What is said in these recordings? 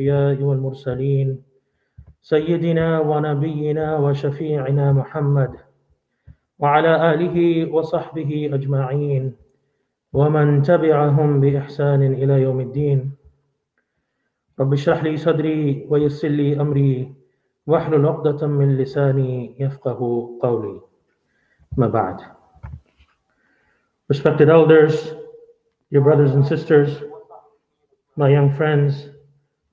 الأنبياء والمرسلين سيدنا ونبينا وشفيعنا محمد وعلى آله وصحبه أجمعين ومن تبعهم بإحسان إلى يوم الدين. رب اشرح لي صدري ويسر لي أمري واحلل عقدة من لساني يفقه قولي. ما بعد. Respected elders, dear brothers and sisters, my young friends,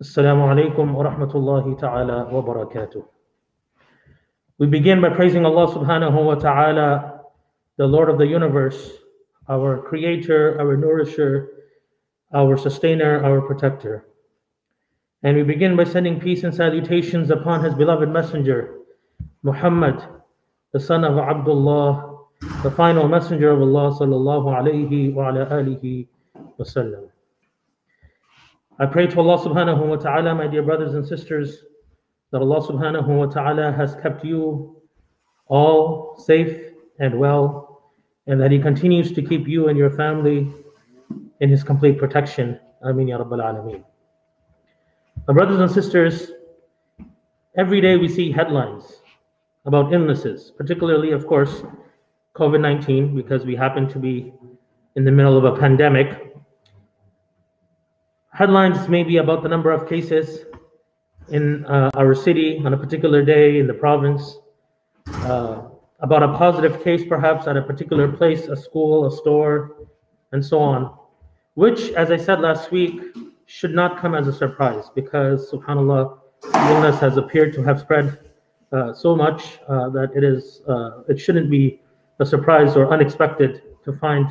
Assalamu alaikum wa rahmatullahi ta'ala wa barakatuh. We begin by praising Allah subhanahu wa ta'ala, the Lord of the universe, our creator, our nourisher, our sustainer, our protector. And we begin by sending peace and salutations upon his beloved messenger, Muhammad, the son of Abdullah, the final messenger of Allah sallallahu alayhi wa ala alihi wasallam. I pray to Allah subhanahu wa ta'ala, my dear brothers and sisters, that Allah subhanahu wa ta'ala has kept you all safe and well, and that He continues to keep you and your family in His complete protection. Ameen ya Rabbal Alameen. My brothers and sisters, every day we see headlines about illnesses, particularly, of course, COVID 19, because we happen to be in the middle of a pandemic headlines may be about the number of cases in uh, our city on a particular day in the province, uh, about a positive case perhaps at a particular place, a school, a store, and so on, which, as I said last week, should not come as a surprise because, subhanAllah, illness has appeared to have spread uh, so much uh, that it is uh, it shouldn't be a surprise or unexpected to find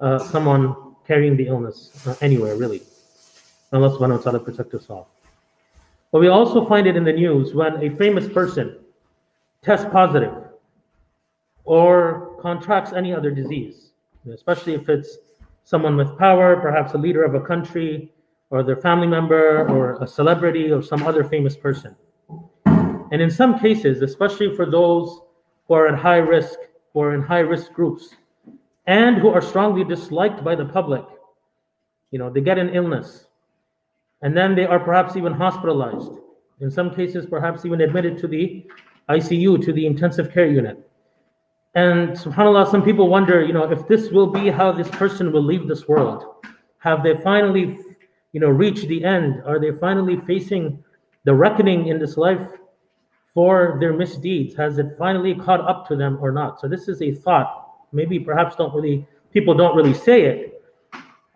uh, someone carrying the illness anywhere, really. Allah subhanahu wa ta'ala protect us all. But we also find it in the news when a famous person tests positive or contracts any other disease, especially if it's someone with power, perhaps a leader of a country, or their family member, or a celebrity, or some other famous person. And in some cases, especially for those who are at high risk, who are in high risk groups, and who are strongly disliked by the public, you know, they get an illness and then they are perhaps even hospitalized. In some cases, perhaps even admitted to the ICU, to the intensive care unit. And subhanAllah, some people wonder, you know, if this will be how this person will leave this world. Have they finally, you know, reached the end? Are they finally facing the reckoning in this life for their misdeeds? Has it finally caught up to them or not? So this is a thought. Maybe perhaps don't really people don't really say it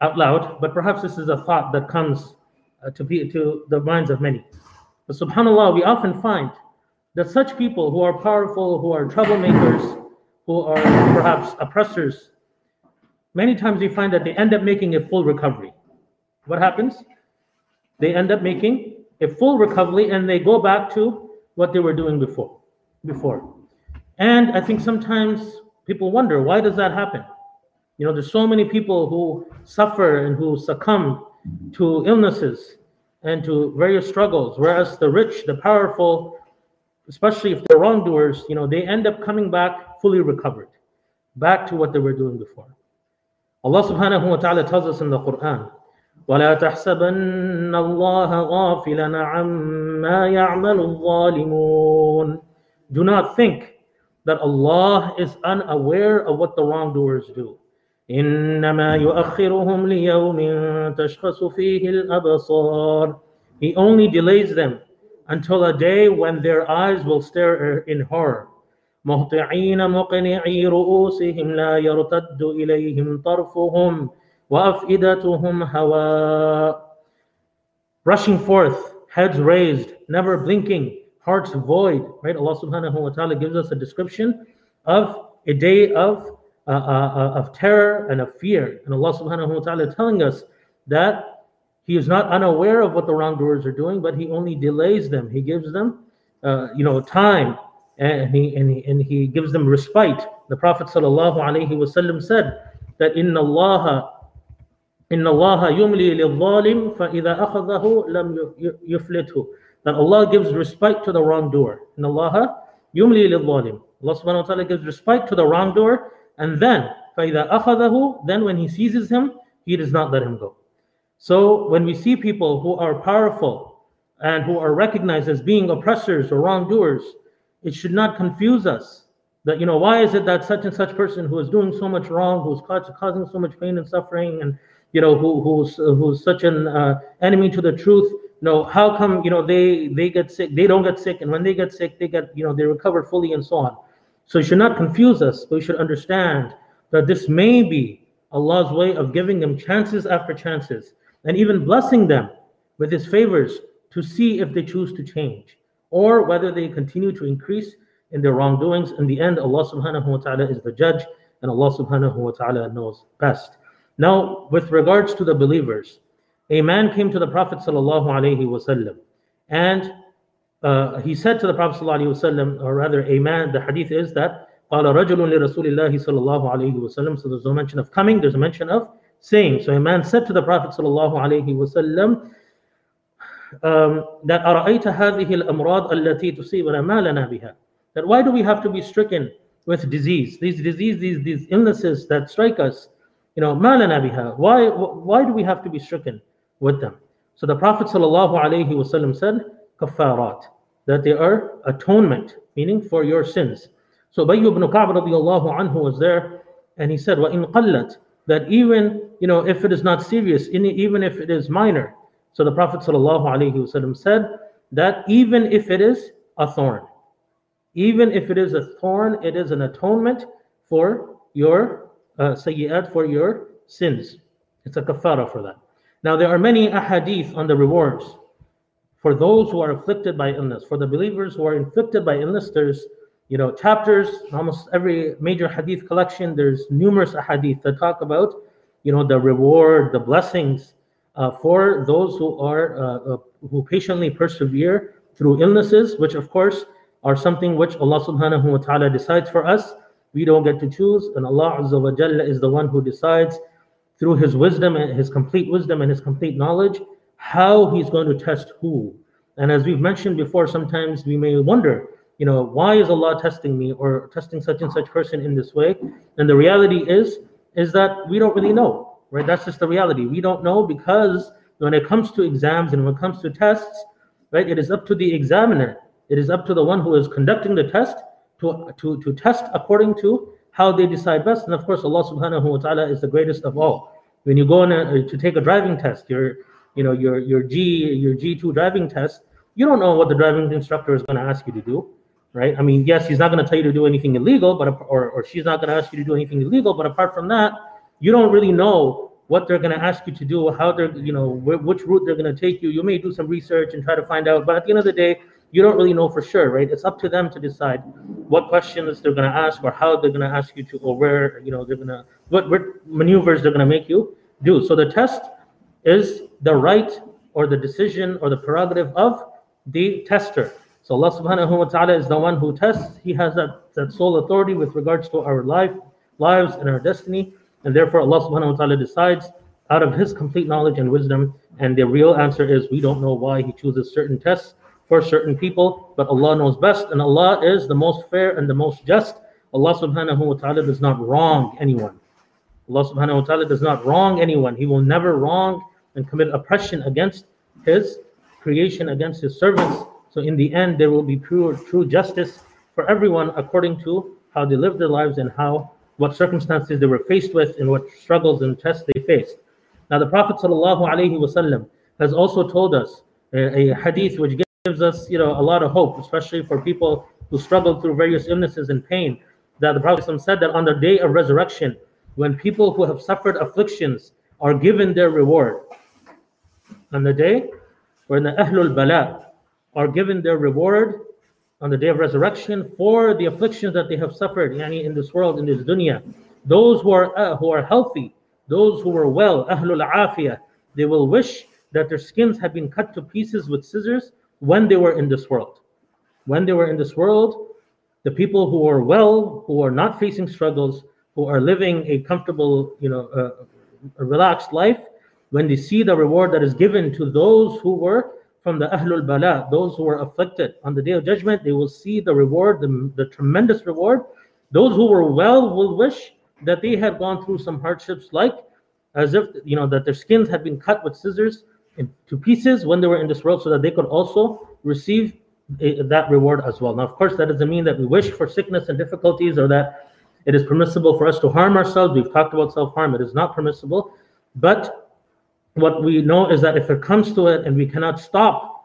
out loud, but perhaps this is a thought that comes uh, to be to the minds of many. But subhanallah, we often find that such people who are powerful, who are troublemakers, who are perhaps oppressors, many times we find that they end up making a full recovery. What happens? They end up making a full recovery and they go back to what they were doing before. Before. And I think sometimes people wonder why does that happen? You know, there's so many people who suffer and who succumb to illnesses and to various struggles, whereas the rich, the powerful, especially if they're wrongdoers, you know, they end up coming back fully recovered, back to what they were doing before. Allah subhanahu wa ta'ala tells us in the Quran, ولا تحسبن الله غافلا عما يعمل الظالمون Do not think that Allah is unaware of what the wrongdoers do. إنما يؤخرهم ليوم تشخص فيه الأبصار He only delays them until a day when their eyes will stare in horror مهطعين مقنعي رؤوسهم لا يرتد إليهم طرفهم وأفئدتهم هواء Rushing forth, heads raised, never blinking, hearts void. Right? Allah subhanahu wa ta'ala gives us a description of a day of uh, uh, uh, of terror and of fear. And Allah subhanahu wa ta'ala telling us that He is not unaware of what the wrongdoers are doing, but He only delays them. He gives them, uh, you know, time and he, and he and He gives them respite. The Prophet sallallahu alaihi wasallam said that Inna Allah إن الله يملي للظالم فإذا أخذه لم يفلته that Allah gives respite to the wrongdoer. In Allah يملي للظالم. Allah subhanahu wa ta'ala gives respite to the wrongdoer and then, فَإِذَا أَخَذَهُ Then when he seizes him, he does not let him go. So when we see people who are powerful, and who are recognized as being oppressors or wrongdoers, it should not confuse us that you know why is it that such and such person who is doing so much wrong, who's causing so much pain and suffering, and you know who, who's who's such an uh, enemy to the truth, you know how come you know they they get sick, they don't get sick, and when they get sick, they get you know they recover fully and so on. so it should not confuse us, but we should understand that this may be Allah's way of giving them chances after chances, and even blessing them with His favors to see if they choose to change or whether they continue to increase in their wrongdoings. In the end, Allah subhanahu wa ta'ala is the judge, and Allah subhanahu wa ta'ala knows best. Now, with regards to the believers, a man came to the Prophet sallallahu alaihi wasallam, and uh, he said to the Prophet sallallahu alaihi wasallam, or rather, a man. The hadith is that قال رجل لرسول الله صلى الله عليه وسلم. So there's no mention of coming. There's a mention of saying. So a man said to the Prophet صلى الله عليه وسلم, um, that أرأيت هذه الأمراض التي تصيبنا ما لنا بها that why do we have to be stricken with disease these disease these these illnesses that strike us you know ما لنا بها why why do we have to be stricken with them so the prophet sallallahu alaihi wasallam said kafarat that they are atonement meaning for your sins so Bayy ibn Ka'b radiallahu anhu was there and he said وَإِن قَلَّتْ that even you know if it is not serious even if it is minor so the Prophet ﷺ said that even if it is a thorn, even if it is a thorn, it is an atonement for your uh, sayyat, for your sins. It's a kafara for that. Now there are many ahadith on the rewards for those who are afflicted by illness. For the believers who are inflicted by illness, there's you know chapters, almost every major hadith collection, there's numerous ahadith that talk about you know the reward, the blessings uh, for those who are uh, uh, who patiently persevere through illnesses, which of course are something which Allah subhanahu wa ta'ala decides for us. We don't get to choose, and Allah Azza wa Jalla is the one who decides through His wisdom and His complete wisdom and His complete knowledge how He's going to test who. And as we've mentioned before, sometimes we may wonder, you know, why is Allah testing me or testing such and such person in this way? And the reality is, is that we don't really know right? That's just the reality. We don't know because when it comes to exams and when it comes to tests, right, it is up to the examiner. It is up to the one who is conducting the test to, to, to test according to how they decide best. And of course, Allah subhanahu wa ta'ala is the greatest of all. When you go in a, to take a driving test, your you know your your G your G2 driving test, you don't know what the driving instructor is going to ask you to do, right? I mean, yes, he's not going to tell you to do anything illegal, but or, or she's not going to ask you to do anything illegal, but apart from that, you don't really know what they're going to ask you to do, how they're, you know, wh- which route they're going to take you. You may do some research and try to find out, but at the end of the day, you don't really know for sure, right? It's up to them to decide what questions they're going to ask or how they're going to ask you to, or where, you know, they're going to, what, what maneuvers they're going to make you do. So the test is the right or the decision or the prerogative of the tester. So Allah subhanahu wa ta'ala is the one who tests. He has that, that sole authority with regards to our life, lives and our destiny. And therefore, Allah subhanahu wa ta'ala decides out of His complete knowledge and wisdom. And the real answer is we don't know why He chooses certain tests for certain people, but Allah knows best. And Allah is the most fair and the most just. Allah subhanahu wa ta'ala does not wrong anyone. Allah subhanahu wa ta'ala does not wrong anyone. He will never wrong and commit oppression against His creation, against His servants. So in the end, there will be pure, true justice for everyone according to how they lived their lives and how what circumstances they were faced with and what struggles and tests they faced. Now, the Prophet ﷺ has also told us a, a hadith which gives us, you know, a lot of hope, especially for people who struggle through various illnesses and pain. That the Prophet ﷺ said that on the day of resurrection, when people who have suffered afflictions are given their reward, on the day when the Ahlul Bala are given their reward, on the day of resurrection for the afflictions that they have suffered yani in this world, in this dunya. Those who are, uh, who are healthy, those who are well, ahlul afiyah, they will wish that their skins had been cut to pieces with scissors when they were in this world. When they were in this world, the people who are well, who are not facing struggles, who are living a comfortable, you know, uh, a relaxed life, when they see the reward that is given to those who were from the Ahlul Bala, those who were afflicted. On the day of judgment, they will see the reward, the, the tremendous reward. Those who were well will wish that they had gone through some hardships, like as if you know that their skins had been cut with scissors into pieces when they were in this world so that they could also receive a, that reward as well. Now, of course, that doesn't mean that we wish for sickness and difficulties or that it is permissible for us to harm ourselves. We've talked about self harm, it is not permissible. But what we know is that if it comes to it and we cannot stop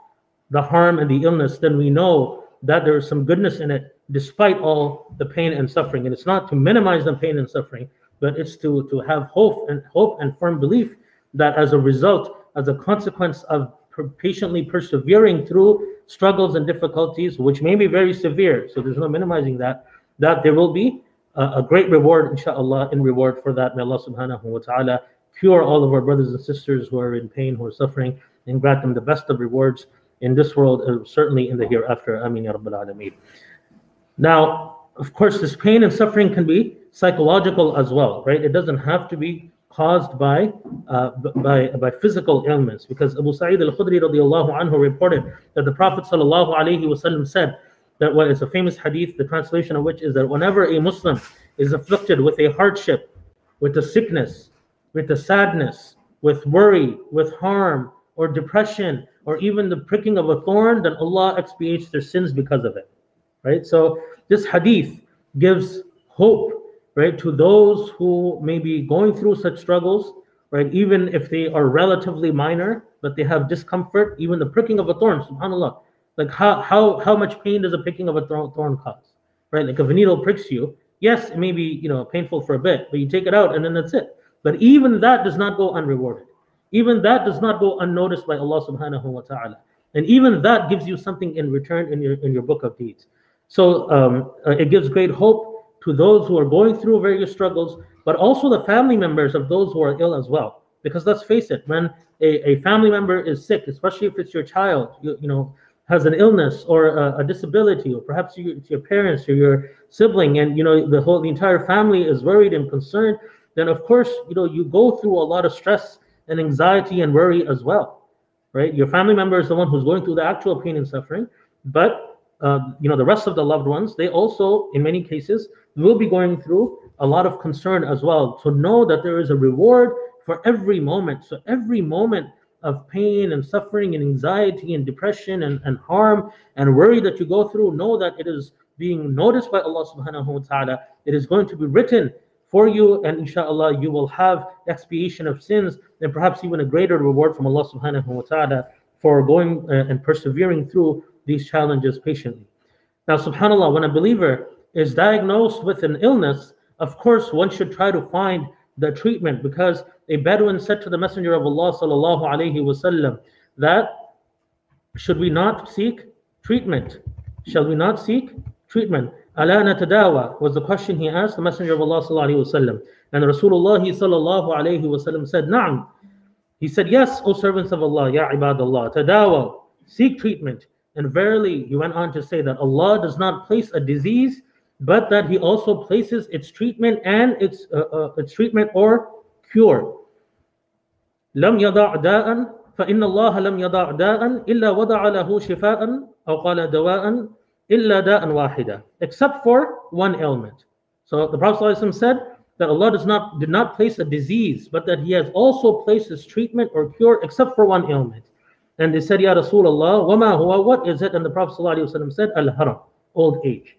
the harm and the illness, then we know that there is some goodness in it despite all the pain and suffering. And it's not to minimize the pain and suffering, but it's to, to have hope and hope and firm belief that as a result, as a consequence of patiently persevering through struggles and difficulties, which may be very severe, so there's no minimizing that, that there will be a, a great reward, inshallah, in reward for that. May Allah subhanahu wa ta'ala cure all of our brothers and sisters who are in pain, who are suffering, and grant them the best of rewards in this world, and certainly in the hereafter. Ameen ya Alameen. Now, of course, this pain and suffering can be psychological as well, right? It doesn't have to be caused by uh, by by physical ailments because Abu Sa'id al-Khudri radiallahu anhu reported that the Prophet sallallahu alaihi wasallam said that what is a famous hadith, the translation of which is that whenever a Muslim is afflicted with a hardship, with a sickness, with a sadness, with worry, with harm, or depression, or even the pricking of a thorn, then Allah expiates their sins because of it. Right? So this hadith gives hope, right, to those who may be going through such struggles, right, even if they are relatively minor, but they have discomfort, even the pricking of a thorn, subhanAllah. Like how how how much pain does a pricking of a thorn, thorn cause? Right? Like if a needle pricks you, yes, it may be you know painful for a bit, but you take it out and then that's it. But even that does not go unrewarded. Even that does not go unnoticed by Allah subhanahu wa ta'ala. And even that gives you something in return in your in your book of deeds. So um, uh, it gives great hope to those who are going through various struggles, but also the family members of those who are ill as well. Because let's face it, when a, a family member is sick, especially if it's your child, you, you know, has an illness or a, a disability, or perhaps you, it's your parents or your sibling, and you know the whole the entire family is worried and concerned, then of course you know you go through a lot of stress and anxiety and worry as well, right? Your family member is the one who's going through the actual pain and suffering, but uh, you know the rest of the loved ones, they also in many cases will be going through a lot of concern as well. To know that there is a reward for every moment. So every moment of pain and suffering and anxiety and depression and, and harm and worry that you go through, know that it is being noticed by Allah subhanahu wa ta'ala. It is going to be written for you, and inshallah, you will have expiation of sins and perhaps even a greater reward from Allah subhanahu wa ta'ala for going uh, and persevering through these challenges patiently. Now, subhanAllah, when a believer is diagnosed with an illness, of course, one should try to find the treatment because a Bedouin said to the Messenger of Allah sallallahu alaihi wasallam that should we not seek treatment? Shall we not seek treatment? Ala natadawa was the question he asked the Messenger of Allah sallallahu alaihi wasallam. And Rasulullah sallallahu alaihi wasallam said, Na'am. He said, Yes, O servants of Allah, Ya ibadallah, tadawa, seek treatment. And verily, he went on to say that Allah does not place a disease, but that He also places its treatment and its uh, uh, its treatment or cure. لم يضع داء فإن الله لم يضع داء إلا وضع له شفاء أو قال دواء illa da'an wahida, except for one ailment. So the Prophet said that Allah does not did not place a disease, but that He has also placed His treatment or cure except for one ailment. And they said, Ya Rasulullah, wama huwa, what is it? And the Prophet said, Al haram, old age.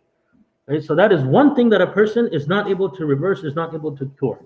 Right? So that is one thing that a person is not able to reverse, is not able to cure.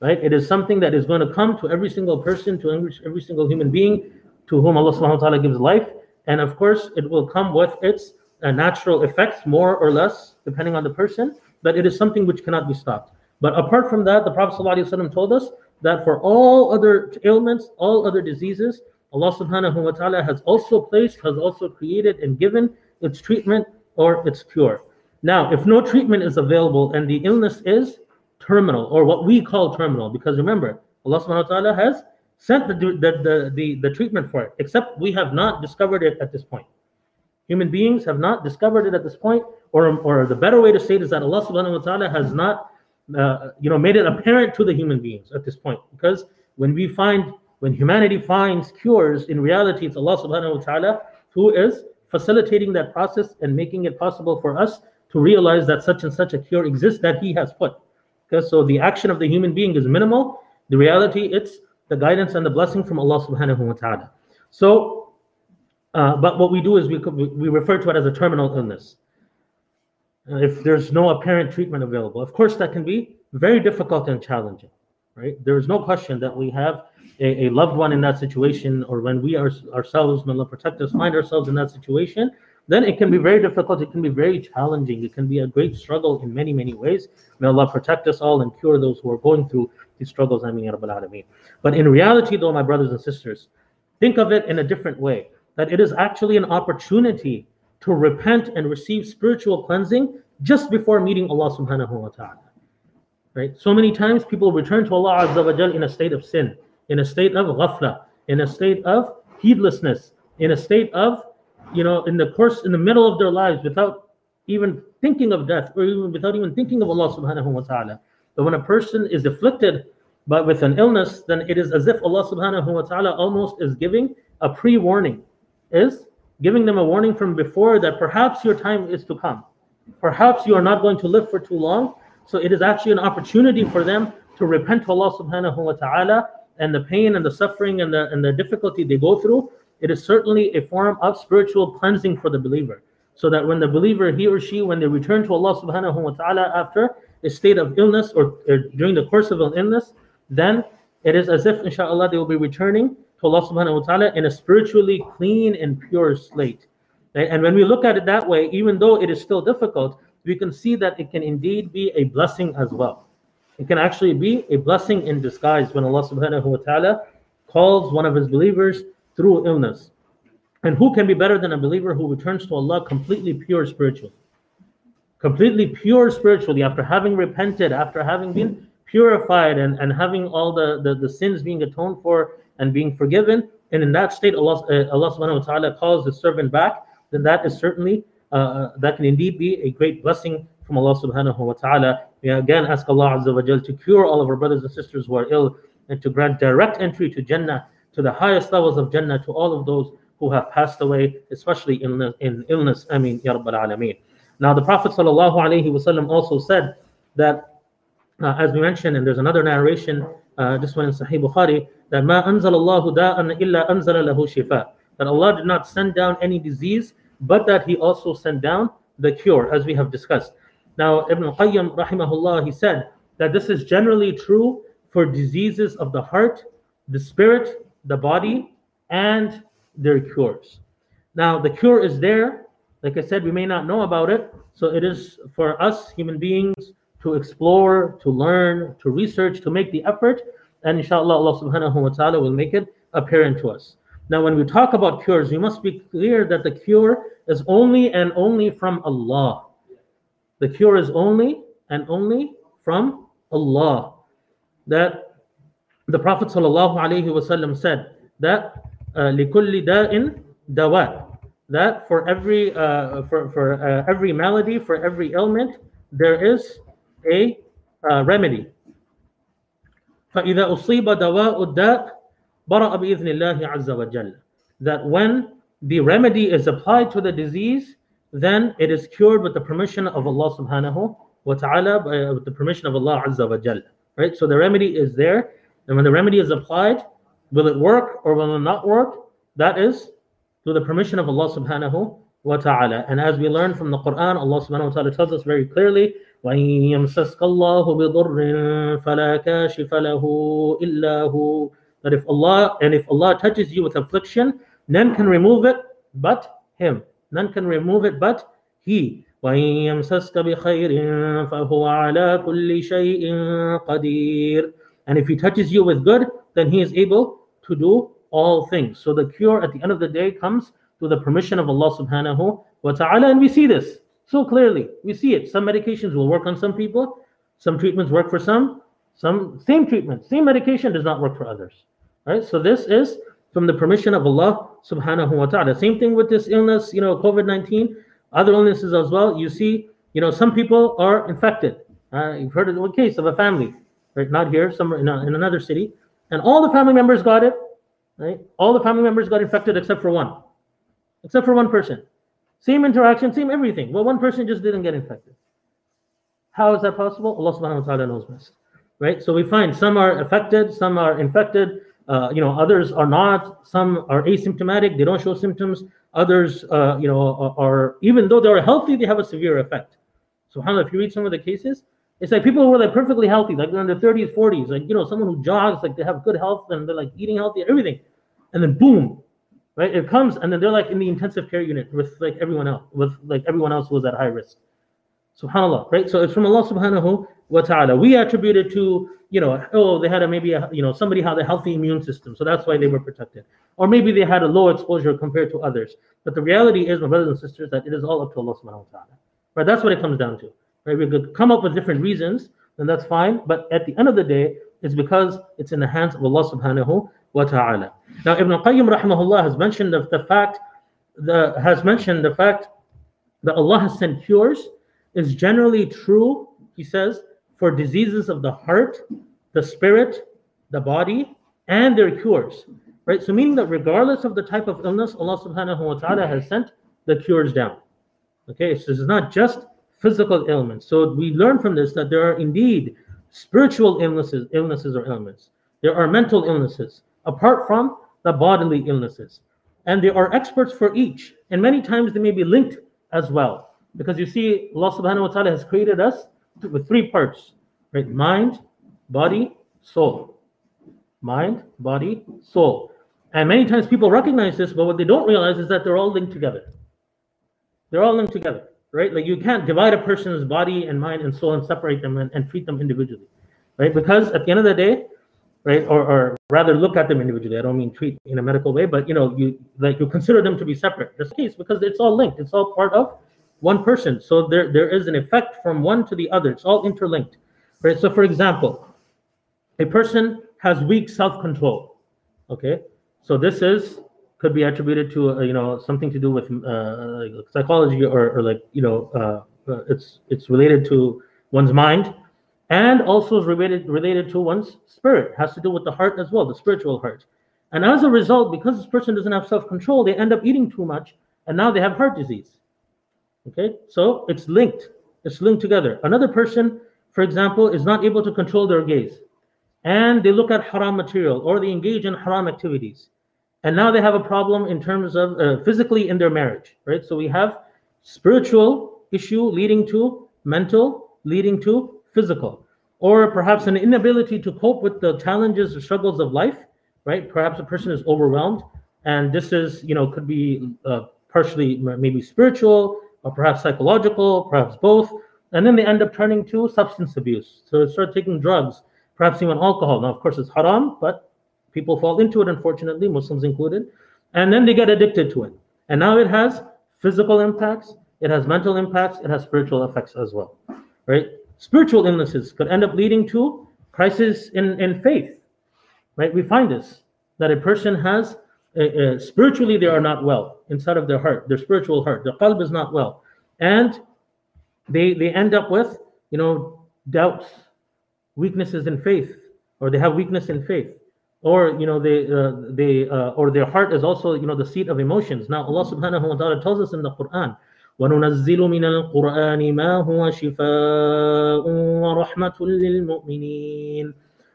Right? It is something that is going to come to every single person, to every, every single human being to whom Allah subhanahu wa ta'ala gives life. And of course, it will come with its uh, natural effects, more or less, depending on the person, but it is something which cannot be stopped. But apart from that, the Prophet ﷺ told us that for all other ailments, all other diseases, Allah subhanahu wa ta'ala has also placed, has also created and given its treatment or its cure. Now, if no treatment is available and the illness is terminal or what we call terminal because remember Allah subhanahu wa ta'ala has sent the, the, the, the, the treatment for it except we have not discovered it at this point human beings have not discovered it at this point or, or the better way to say it is that Allah subhanahu wa ta'ala has not uh, you know made it apparent to the human beings at this point because when we find when humanity finds cures in reality it's Allah subhanahu wa ta'ala who is facilitating that process and making it possible for us to realize that such and such a cure exists that he has put Okay, so the action of the human being is minimal. The reality, it's the guidance and the blessing from Allah subhanahu wa ta'ala. So, uh, but what we do is we, we refer to it as a terminal illness. Uh, if there's no apparent treatment available, of course, that can be very difficult and challenging, right? There is no question that we have a, a loved one in that situation, or when we are, ourselves, may Allah protect us, find ourselves in that situation, then it can be very difficult. It can be very challenging. It can be a great struggle in many, many ways. May Allah protect us all and cure those who are going through these struggles. I mean, But in reality, though, my brothers and sisters, think of it in a different way that it is actually an opportunity to repent and receive spiritual cleansing just before meeting Allah subhanahu wa ta'ala. Right? So many times people return to Allah Azza wa Jal in a state of sin, in a state of ghafla, in a state of heedlessness, in a state of you know, in the course, in the middle of their lives, without even thinking of death, or even without even thinking of Allah subhanahu wa ta'ala. But when a person is afflicted but with an illness, then it is as if Allah subhanahu wa ta'ala almost is giving a pre-warning, is giving them a warning from before that perhaps your time is to come. Perhaps you are not going to live for too long. So it is actually an opportunity for them to repent to Allah subhanahu wa ta'ala and the pain and the suffering and the and the difficulty they go through it is certainly a form of spiritual cleansing for the believer. So that when the believer, he or she, when they return to Allah subhanahu wa ta'ala after a state of illness or, or during the course of an illness, then it is as if, inshallah, they will be returning to Allah subhanahu wa ta'ala in a spiritually clean and pure slate. And when we look at it that way, even though it is still difficult, we can see that it can indeed be a blessing as well. It can actually be a blessing in disguise when Allah subhanahu wa ta'ala calls one of his believers through illness. And who can be better than a believer who returns to Allah completely pure spiritually? Completely pure spiritually after having repented, after having been purified and, and having all the, the, the sins being atoned for and being forgiven. And in that state, Allah, uh, Allah subhanahu wa ta'ala calls the servant back, then that is certainly, uh, that can indeed be a great blessing from Allah subhanahu wa ta'ala. We again ask Allah Azza wa to cure all of our brothers and sisters who are ill and to grant direct entry to Jannah to the highest levels of Jannah to all of those who have passed away, especially in, in illness. I mean, Ya Rabbal Alameen. Now, the Prophet ﷺ also said that, uh, as we mentioned, and there's another narration, uh, this one in Sahih Bukhari, that ma anzal Allahu da'an illa anzala lahu shifa. That Allah did not send down any disease, but that He also sent down the cure, as we have discussed. Now, Ibn Qayyim, rahimahullah, he said that this is generally true for diseases of the heart, the spirit, the body, and their cures. Now, the cure is there. Like I said, we may not know about it. So it is for us human beings to explore, to learn, to research, to make the effort And inshallah, Allah subhanahu wa ta'ala will make it apparent to us. Now, when we talk about cures, we must be clear that the cure is only and only from Allah. The cure is only and only from Allah. That the Prophet ﷺ said that لِكُلِّ دَاءٍ دَوَاء that for every uh, for, for uh, every malady, for every ailment, there is a uh, remedy. فإذا أصيب دواء الداء برأ بإذن الله عز وجل. That when the remedy is applied to the disease, then it is cured with the permission of Allah subhanahu wa ta'ala, with the permission of Allah azza wa jalla. Right? So the remedy is there, and when the remedy is applied, will it work or will it not work? That is through the permission of Allah subhanahu wa ta'ala. And as we learn from the Quran, Allah subhanahu wa ta'ala tells us very clearly, يَمْسَسْكَ اللَّهُ بِضُرٍّ فَلَا كَاشِفَ لَهُ إِلَّا هُ That if Allah, and if Allah touches you with affliction, none can remove it but Him. None can remove it but He. وَيَمْسَسْكَ بِخَيْرٍ فَهُوَ عَلَى كُلِّ شَيْءٍ قَدِيرٌ and if he touches you with good, then he is able to do all things. So the cure at the end of the day comes through the permission of Allah subhanahu wa ta'ala. And we see this so clearly. We see it. Some medications will work on some people, some treatments work for some, some same treatment, same medication does not work for others. Right? So this is from the permission of Allah subhanahu wa ta'ala. Same thing with this illness, you know, COVID-19, other illnesses as well. You see, you know, some people are infected. Uh, you've heard of one case of a family right? Not here, somewhere in, a, in another city. And all the family members got it, right? All the family members got infected except for one, except for one person. Same interaction, same everything. Well, one person just didn't get infected. How is that possible? Allah subhanahu wa ta'ala knows best. Right? So we find some are affected, some are infected, Uh, you know, others are not. Some are asymptomatic; they don't show symptoms. Others, uh, you know, are, are even though they are healthy, they have a severe effect. So, if you read some of the cases, it's like people who are like perfectly healthy, like they're in their 30s, 40s, like you know, someone who jogs, like they have good health and they're like eating healthy, everything, and then boom, right? It comes, and then they're like in the intensive care unit with like everyone else, with like everyone else who was at high risk. Subhanallah, right? So it's from Allah Subhanahu wa Taala. We attribute it to you know, oh, they had a maybe a you know somebody had a healthy immune system, so that's why they were protected, or maybe they had a low exposure compared to others. But the reality is, my brothers and sisters, that it is all up to Allah Subhanahu wa Taala. Right? That's what it comes down to. Right? We could come up with different reasons, then that's fine. But at the end of the day, it's because it's in the hands of Allah Subhanahu wa Taala. Now, Ibn Qayyim rahimahullah has mentioned the, fact the has mentioned the fact that Allah has sent cures is generally true, he says, for diseases of the heart, the spirit, the body, and their cures. Right? So meaning that regardless of the type of illness, Allah subhanahu wa ta'ala has sent the cures down. Okay, so this is not just physical ailments. So we learn from this that there are indeed spiritual illnesses, illnesses or ailments. There are mental illnesses, apart from the bodily illnesses. And there are experts for each. And many times they may be linked as well. Because you see, Allah subhanahu wa ta'ala has created us with three parts, right? Mind, body, soul. Mind, body, soul. And many times people recognize this, but what they don't realize is that they're all linked together. They're all linked together, right? Like you can't divide a person's body and mind and soul and separate them and, and treat them individually, right? Because at the end of the day, right, or, or rather look at them individually. I don't mean treat in a medical way, but you know, you like you consider them to be separate. This case because it's all linked. It's all part of one person. So there, there is an effect from one to the other. It's all interlinked. Right? So for example, a person has weak self-control. Okay. So this is could be attributed to uh, you know something to do with uh, psychology or, or like you know uh, uh, it's it's related to one's mind and also is related related to one's spirit has to do with the heart as well the spiritual heart and as a result because this person doesn't have self-control they end up eating too much and now they have heart disease Okay, so it's linked. It's linked together. Another person, for example, is not able to control their gaze, and they look at haram material or they engage in haram activities, and now they have a problem in terms of uh, physically in their marriage, right? So we have spiritual issue leading to mental, leading to physical, or perhaps an inability to cope with the challenges or struggles of life, right? Perhaps a person is overwhelmed, and this is, you know, could be uh, partially maybe spiritual or perhaps psychological, perhaps both. And then they end up turning to substance abuse. So they start taking drugs, perhaps even alcohol. Now, of course, it's haram, but people fall into it, unfortunately, Muslims included. And then they get addicted to it. And now it has physical impacts, it has mental impacts, it has spiritual effects as well. Right? Spiritual illnesses could end up leading to crisis in, in faith. Right? We find this that a person has uh, uh, spiritually they are not well inside of their heart, their spiritual heart. Their qalb is not well, and they they end up with you know doubts, weaknesses in faith, or they have weakness in faith, or you know they uh, they uh, or their heart is also you know the seat of emotions. Now Allah Subhanahu wa Taala tells us in the Quran. وننزل من القرآن ما هو شفاء ورحمة للمؤمنين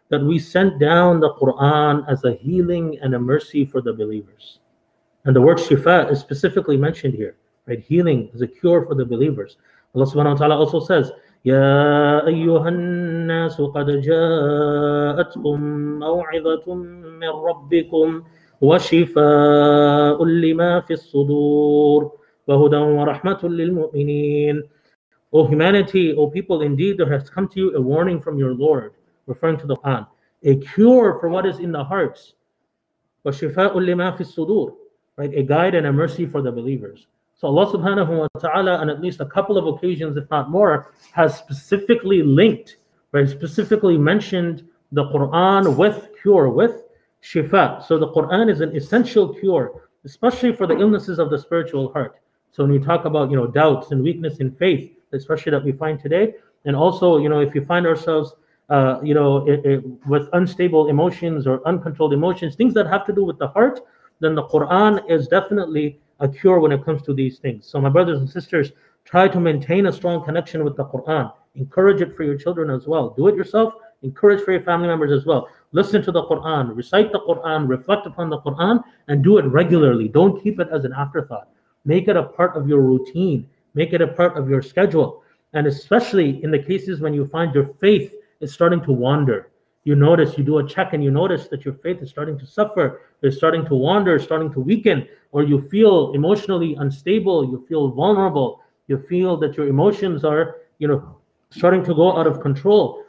that we sent down the Quran as a healing and a mercy for the believers. And the word shifa is specifically mentioned here, right? Healing is a cure for the believers. Allah subhanahu wa ta'ala also says, يا أيها الناس قد جاءتكم موعظة من ربكم وشفاء لما في الصدور وهدى ورحمة للمؤمنين O humanity, O people, indeed there has come to you a warning from your Lord referring to the Quran, a cure for what is in the hearts. Right, a guide and a mercy for the believers. So Allah subhanahu wa ta'ala, on at least a couple of occasions, if not more, has specifically linked, right, specifically mentioned the Quran with cure, with shifa. So the Quran is an essential cure, especially for the illnesses of the spiritual heart. So when we talk about you know doubts and weakness in faith, especially that we find today, and also you know if you find ourselves uh, you know, it, it, with unstable emotions or uncontrolled emotions, things that have to do with the heart, then the Quran is definitely a cure when it comes to these things. So, my brothers and sisters, try to maintain a strong connection with the Quran. Encourage it for your children as well. Do it yourself encourage for your family members as well. Listen to the Quran, recite the Quran, reflect upon the Quran, and do it regularly. Don't keep it as an afterthought. Make it a part of your routine, make it a part of your schedule. And especially in the cases when you find your faith is starting to wander, you notice, you do a check and you notice that your faith is starting to suffer, it's starting to wander, starting to weaken, or you feel emotionally unstable, you feel vulnerable, you feel that your emotions are, you know, starting to go out of control.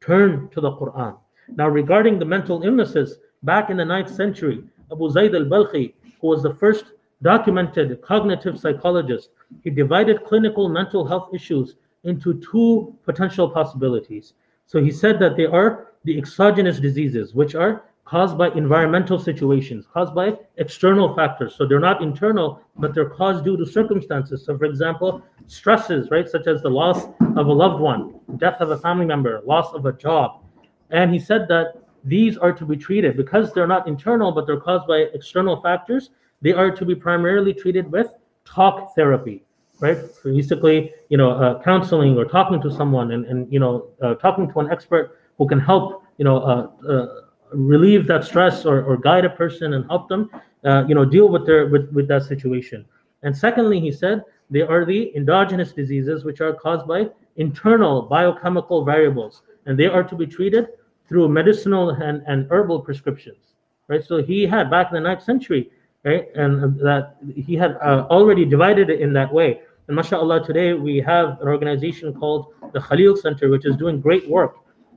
Turn to the Quran. Now, regarding the mental illnesses, back in the 9th century, Abu Zayd al-Balkhi, who was the first documented cognitive psychologist, he divided clinical mental health issues into two potential possibilities. So he said that they are the exogenous diseases, which are caused by environmental situations, caused by external factors. So they're not internal, but they're caused due to circumstances. So, for example, stresses, right, such as the loss of a loved one, death of a family member, loss of a job. And he said that these are to be treated because they're not internal, but they're caused by external factors. They are to be primarily treated with talk therapy, right? Basically, you know, uh, counseling or talking to someone and, and you know, uh, talking to an expert who can help, you know, uh, uh, relieve that stress or, or guide a person and help them, uh, you know, deal with their with, with that situation. And secondly, he said they are the endogenous diseases which are caused by internal biochemical variables, and they are to be treated through medicinal and, and herbal prescriptions, right? So he had back in the ninth century, right, and that he had uh, already divided it in that way. And mashallah, today we have an organization called the Khalil Center, which is doing great work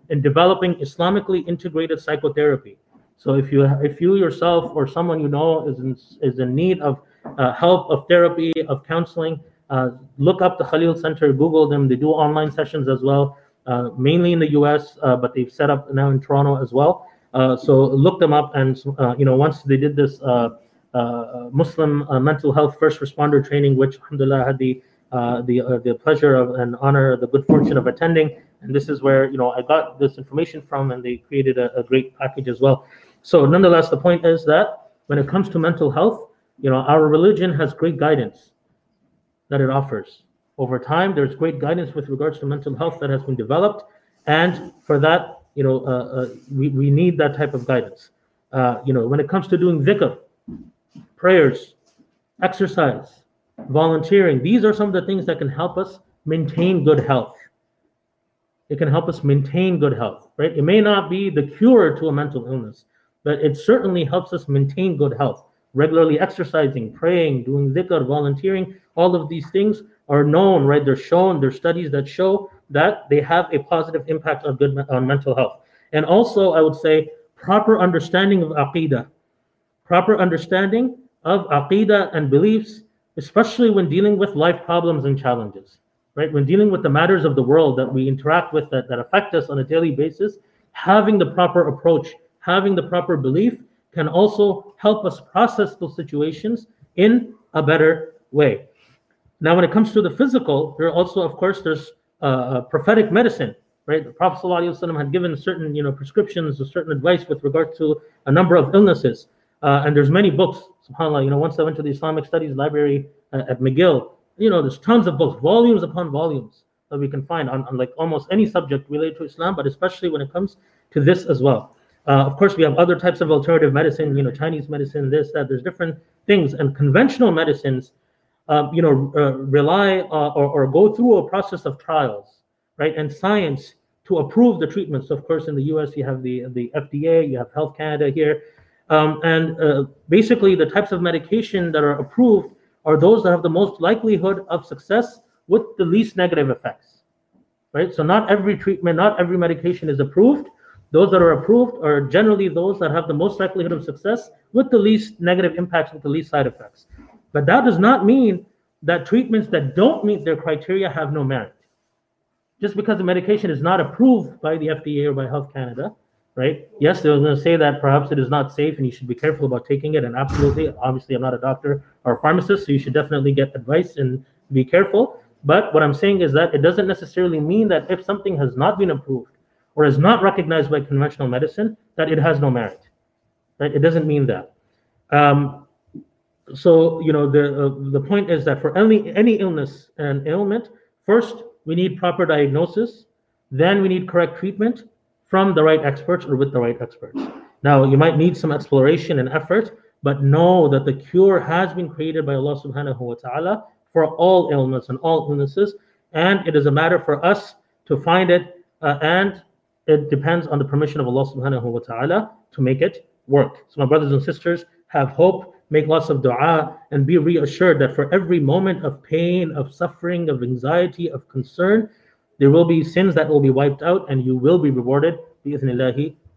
in developing Islamically integrated psychotherapy. So if you if you yourself or someone you know is in, is in need of uh, help of therapy of counseling, uh, look up the Khalil Center, Google them. They do online sessions as well, uh, mainly in the U.S., uh, but they've set up now in Toronto as well. Uh, so look them up, and uh, you know once they did this Muslim mental health first responder training, which Alhamdulillah had the the the pleasure of and honor, the good fortune of attending and this is where you know I got this information from, and they created a, a great package as well. So nonetheless, the point is that when it comes to mental health, you know our religion has great guidance that it offers. Over time, there's great guidance with regards to mental health that has been developed, and for that, you know, uh, uh, we, we need that type of guidance. Uh, you know, when it comes to doing dhikr, prayers, exercise, volunteering, these are some of the things that can help us maintain good health it can help us maintain good health, right? It may not be the cure to a mental illness, but it certainly helps us maintain good health. Regularly exercising, praying, doing dhikr, volunteering, all of these things are known, right? They're shown, there's studies that show that they have a positive impact on good on mental health. And also, I would say proper understanding of aqidah, proper understanding of aqidah and beliefs, especially when dealing with life problems and challenges right? When dealing with the matters of the world that we interact with that, that affect us on a daily basis, having the proper approach, having the proper belief can also help us process those situations in a better way. Now, when it comes to the physical, there also, of course, there's uh, prophetic medicine, right? The Prophet ﷺ had given certain, you know, prescriptions or certain advice with regard to a number of illnesses. Uh, and there's many books, subhanAllah, you know, once I went to the Islamic Studies Library uh, at McGill, you know, there's tons of books, volumes upon volumes that we can find on, on like almost any subject related to Islam, but especially when it comes to this as well. Uh, of course, we have other types of alternative medicine, you know, Chinese medicine, this, that. There's different things, and conventional medicines, uh, you know, uh, rely uh, or, or go through a process of trials, right, and science to approve the treatments. Of course, in the U.S., you have the the FDA, you have Health Canada here, um, and uh, basically the types of medication that are approved are those that have the most likelihood of success with the least negative effects. Right? So not every treatment, not every medication is approved. Those that are approved are generally those that have the most likelihood of success with the least negative impacts, with the least side effects. But that does not mean that treatments that don't meet their criteria have no merit. Just because the medication is not approved by the FDA or by Health Canada right? Yes, they're going to say that perhaps it is not safe and you should be careful about taking it. And absolutely, obviously, I'm not a doctor or a pharmacist, so you should definitely get advice and be careful. But what I'm saying is that it doesn't necessarily mean that if something has not been approved or is not recognized by conventional medicine, that it has no merit, right? It doesn't mean that. Um, so you know the uh, the point is that for any any illness and ailment, first we need proper diagnosis, then we need correct treatment, from the right experts or with the right experts. Now, you might need some exploration and effort, but know that the cure has been created by Allah subhanahu wa ta'ala for all ailments and all illnesses, and it is a matter for us to find it, uh, and it depends on the permission of Allah subhanahu wa ta'ala to make it work. So, my brothers and sisters, have hope, make lots of dua, and be reassured that for every moment of pain, of suffering, of anxiety, of concern, there will be sins that will be wiped out and you will be rewarded. Bi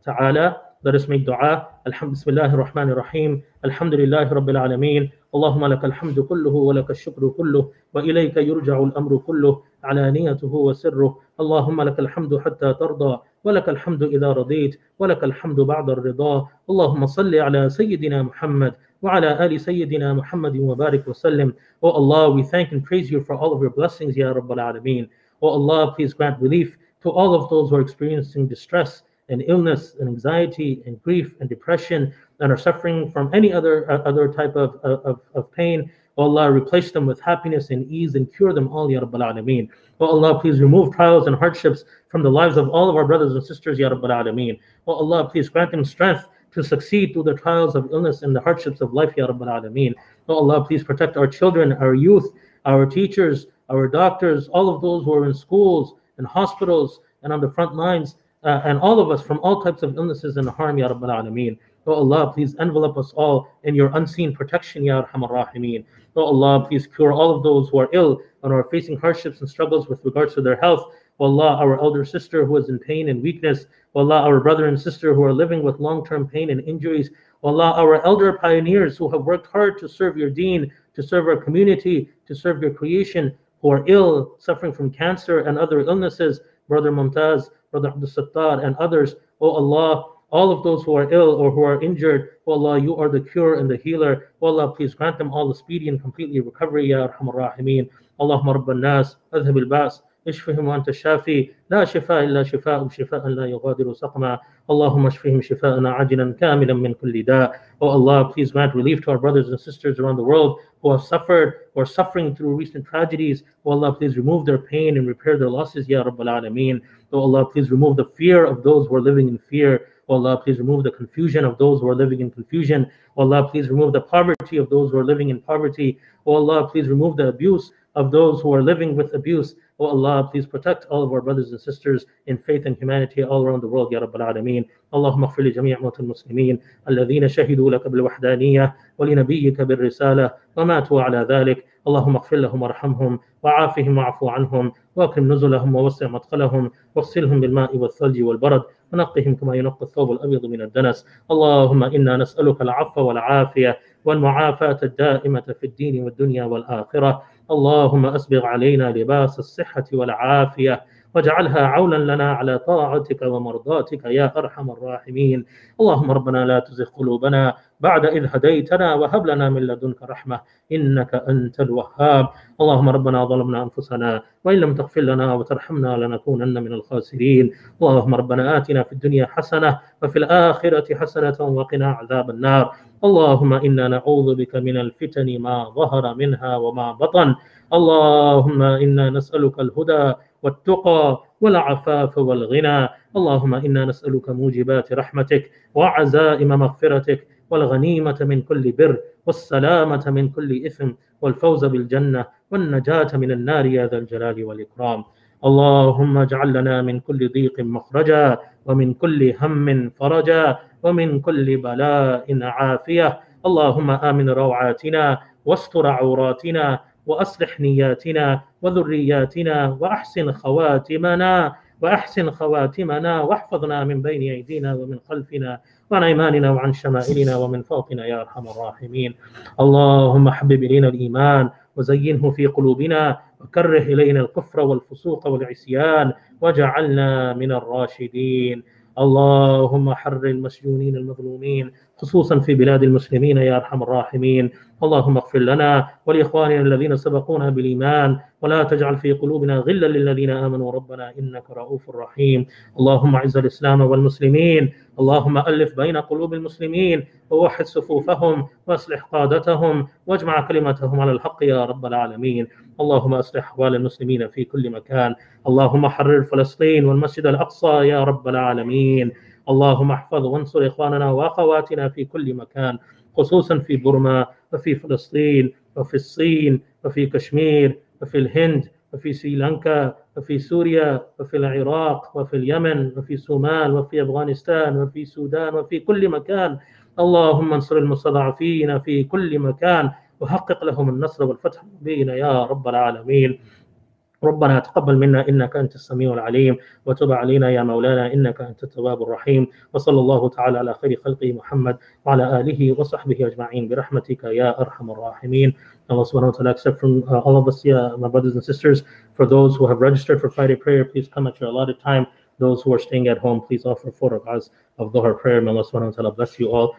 ta'ala. Let us make dua. الحمد بسم الله الرحمن الرحيم الحمد لله رب العالمين اللهم لك الحمد كله ولك الشكر كله وإليك يرجع الأمر كله علانيته وسره اللهم لك الحمد حتى ترضى ولك الحمد إذا رضيت ولك الحمد بعد الرضا اللهم صل على سيدنا محمد وعلى آل سيدنا محمد وبارك وسلم Oh Allah, we thank and praise you for all of your blessings, Ya Rabbal Alameen. Oh Allah, please grant relief to all of those who are experiencing distress and illness and anxiety and grief and depression and are suffering from any other uh, other type of, of, of pain. Oh Allah, replace them with happiness and ease and cure them all, Ya Rabbal Alameen. Oh Allah, please remove trials and hardships from the lives of all of our brothers and sisters, Ya Rabbal Alameen. Oh Allah, please grant them strength to succeed through the trials of illness and the hardships of life, Ya Rabbal Alameen. Oh Allah, please protect our children, our youth, our teachers, our doctors, all of those who are in schools and hospitals and on the front lines uh, and all of us from all types of illnesses and harm, Ya Rabbal Alameen. Oh Allah, please envelop us all in your unseen protection, Ya Arhamar Rahimeen. Oh Allah, please cure all of those who are ill and are facing hardships and struggles with regards to their health. Oh Allah, our elder sister who is in pain and weakness. Oh Allah, our brother and sister who are living with long term pain and injuries. Oh Allah, our elder pioneers who have worked hard to serve your deen, to serve our community, to serve your creation, who are ill, suffering from cancer and other illnesses. Brother Mumtaz, Brother Abdul Sattar, and others. Oh Allah, all of those who are ill or who are injured, oh Allah, you are the cure and the healer. Oh Allah, please grant them all the speedy and completely recovery, Ya Arhamar Rahimeen. Allahumma Rabban Nas, Adhab al-Bas, اشفهم وانت الشافي لا شفاء الا شفاء شفاء لا يغادر سقما اللهم اشفهم شفاء عاجلا كاملا من كل داء Oh Allah, please grant relief to our brothers and sisters around the world who have suffered or suffering through recent tragedies. Oh Allah, please remove their pain and repair their losses, Ya Rabbal Alameen. Oh Allah, please remove the fear of those who are living in fear. Oh Allah, please remove the confusion of those who are living in confusion. Oh Allah, please remove the poverty of those who are living in poverty. Oh Allah, please remove the abuse of those who are living with abuse. Oh Allah, please protect all of our brothers and sisters in faith and humanity all around the world, Ya Rabbil Alameen. اللهم اغفر لجميع موتى المسلمين الذين شهدوا لك بالوحدانية ولنبيك بالرسالة وماتوا على ذلك اللهم اغفر لهم وارحمهم وعافهم واعف عنهم واكرم نزلهم ووسع مدخلهم واغسلهم بالماء والثلج والبرد ونقهم كما ينقى الثوب الابيض من الدنس اللهم انا نسالك العفو والعافيه والمعافاه الدائمه في الدين والدنيا والاخره اللهم اسبغ علينا لباس الصحة والعافية واجعلها عونا لنا على طاعتك ومرضاتك يا أرحم الراحمين. اللهم ربنا لا تزغ قلوبنا بعد إذ هديتنا وهب لنا من لدنك رحمة إنك أنت الوهاب. اللهم ربنا ظلمنا أنفسنا وإن لم تغفر لنا وترحمنا لنكونن من الخاسرين. اللهم ربنا آتنا في الدنيا حسنة وفي الآخرة حسنة وقنا عذاب النار. اللهم إنا نعوذ بك من الفتن ما ظهر منها وما بطن. اللهم إنا نسألك الهدى والتقى والعفاف والغنى. اللهم إنا نسألك موجبات رحمتك وعزائم مغفرتك والغنيمة من كل بر والسلامة من كل إثم والفوز بالجنة والنجاة من النار يا ذا الجلال والإكرام. اللهم اجعل لنا من كل ضيق مخرجا ومن كل هم فرجا ومن كل بلاء عافية. اللهم آمن روعاتنا واستر عوراتنا وأصلح نياتنا وذرياتنا وأحسن خواتمنا وأحسن خواتمنا واحفظنا من بين أيدينا ومن خلفنا وعن أيماننا وعن شمائلنا ومن فوقنا يا أرحم الراحمين. اللهم حبب إلينا الإيمان وزينه في قلوبنا وكره إلينا الكفر والفسوق والعصيان وجعلنا من الراشدين. اللهم حر المسجونين المظلومين خصوصا في بلاد المسلمين يا أرحم الراحمين. اللهم اغفر لنا ولإخواننا الذين سبقونا بالإيمان ولا تجعل في قلوبنا غلا للذين آمنوا ربنا إنك رؤوف رحيم. اللهم أعز الإسلام والمسلمين اللهم ألف بين قلوب المسلمين ووحد صفوفهم وأصلح قادتهم واجمع كلمتهم على الحق يا رب العالمين. اللهم أصلح أحوال المسلمين في كل مكان. اللهم حرر فلسطين والمسجد الأقصى يا رب العالمين. اللهم احفظ وانصر إخواننا وأخواتنا في كل مكان خصوصا في بورما. وفي فلسطين وفي الصين وفي كشمير وفي الهند وفي سريلانكا وفي سوريا وفي العراق وفي اليمن وفي الصومال وفي أفغانستان وفي السودان وفي كل مكان. اللهم انصر المستضعفين في كل مكان وحقق لهم النصر والفتح المبين يا رب العالمين. ربنا تقبل منا انك انت السميع العليم وتب علينا يا مولانا انك انت التواب الرحيم وصلى الله تعالى على خير خلقه محمد وعلى اله وصحبه اجمعين برحمتك يا ارحم الراحمين. Allah subhanahu wa ta'ala accept from uh, all of us, yeah, my brothers and sisters. For those who have registered for Friday prayer, please come at your allotted time. Those who are staying at home, please offer four rak'ahs of Dhuhr prayer. May Allah subhanahu wa ta'ala bless you all.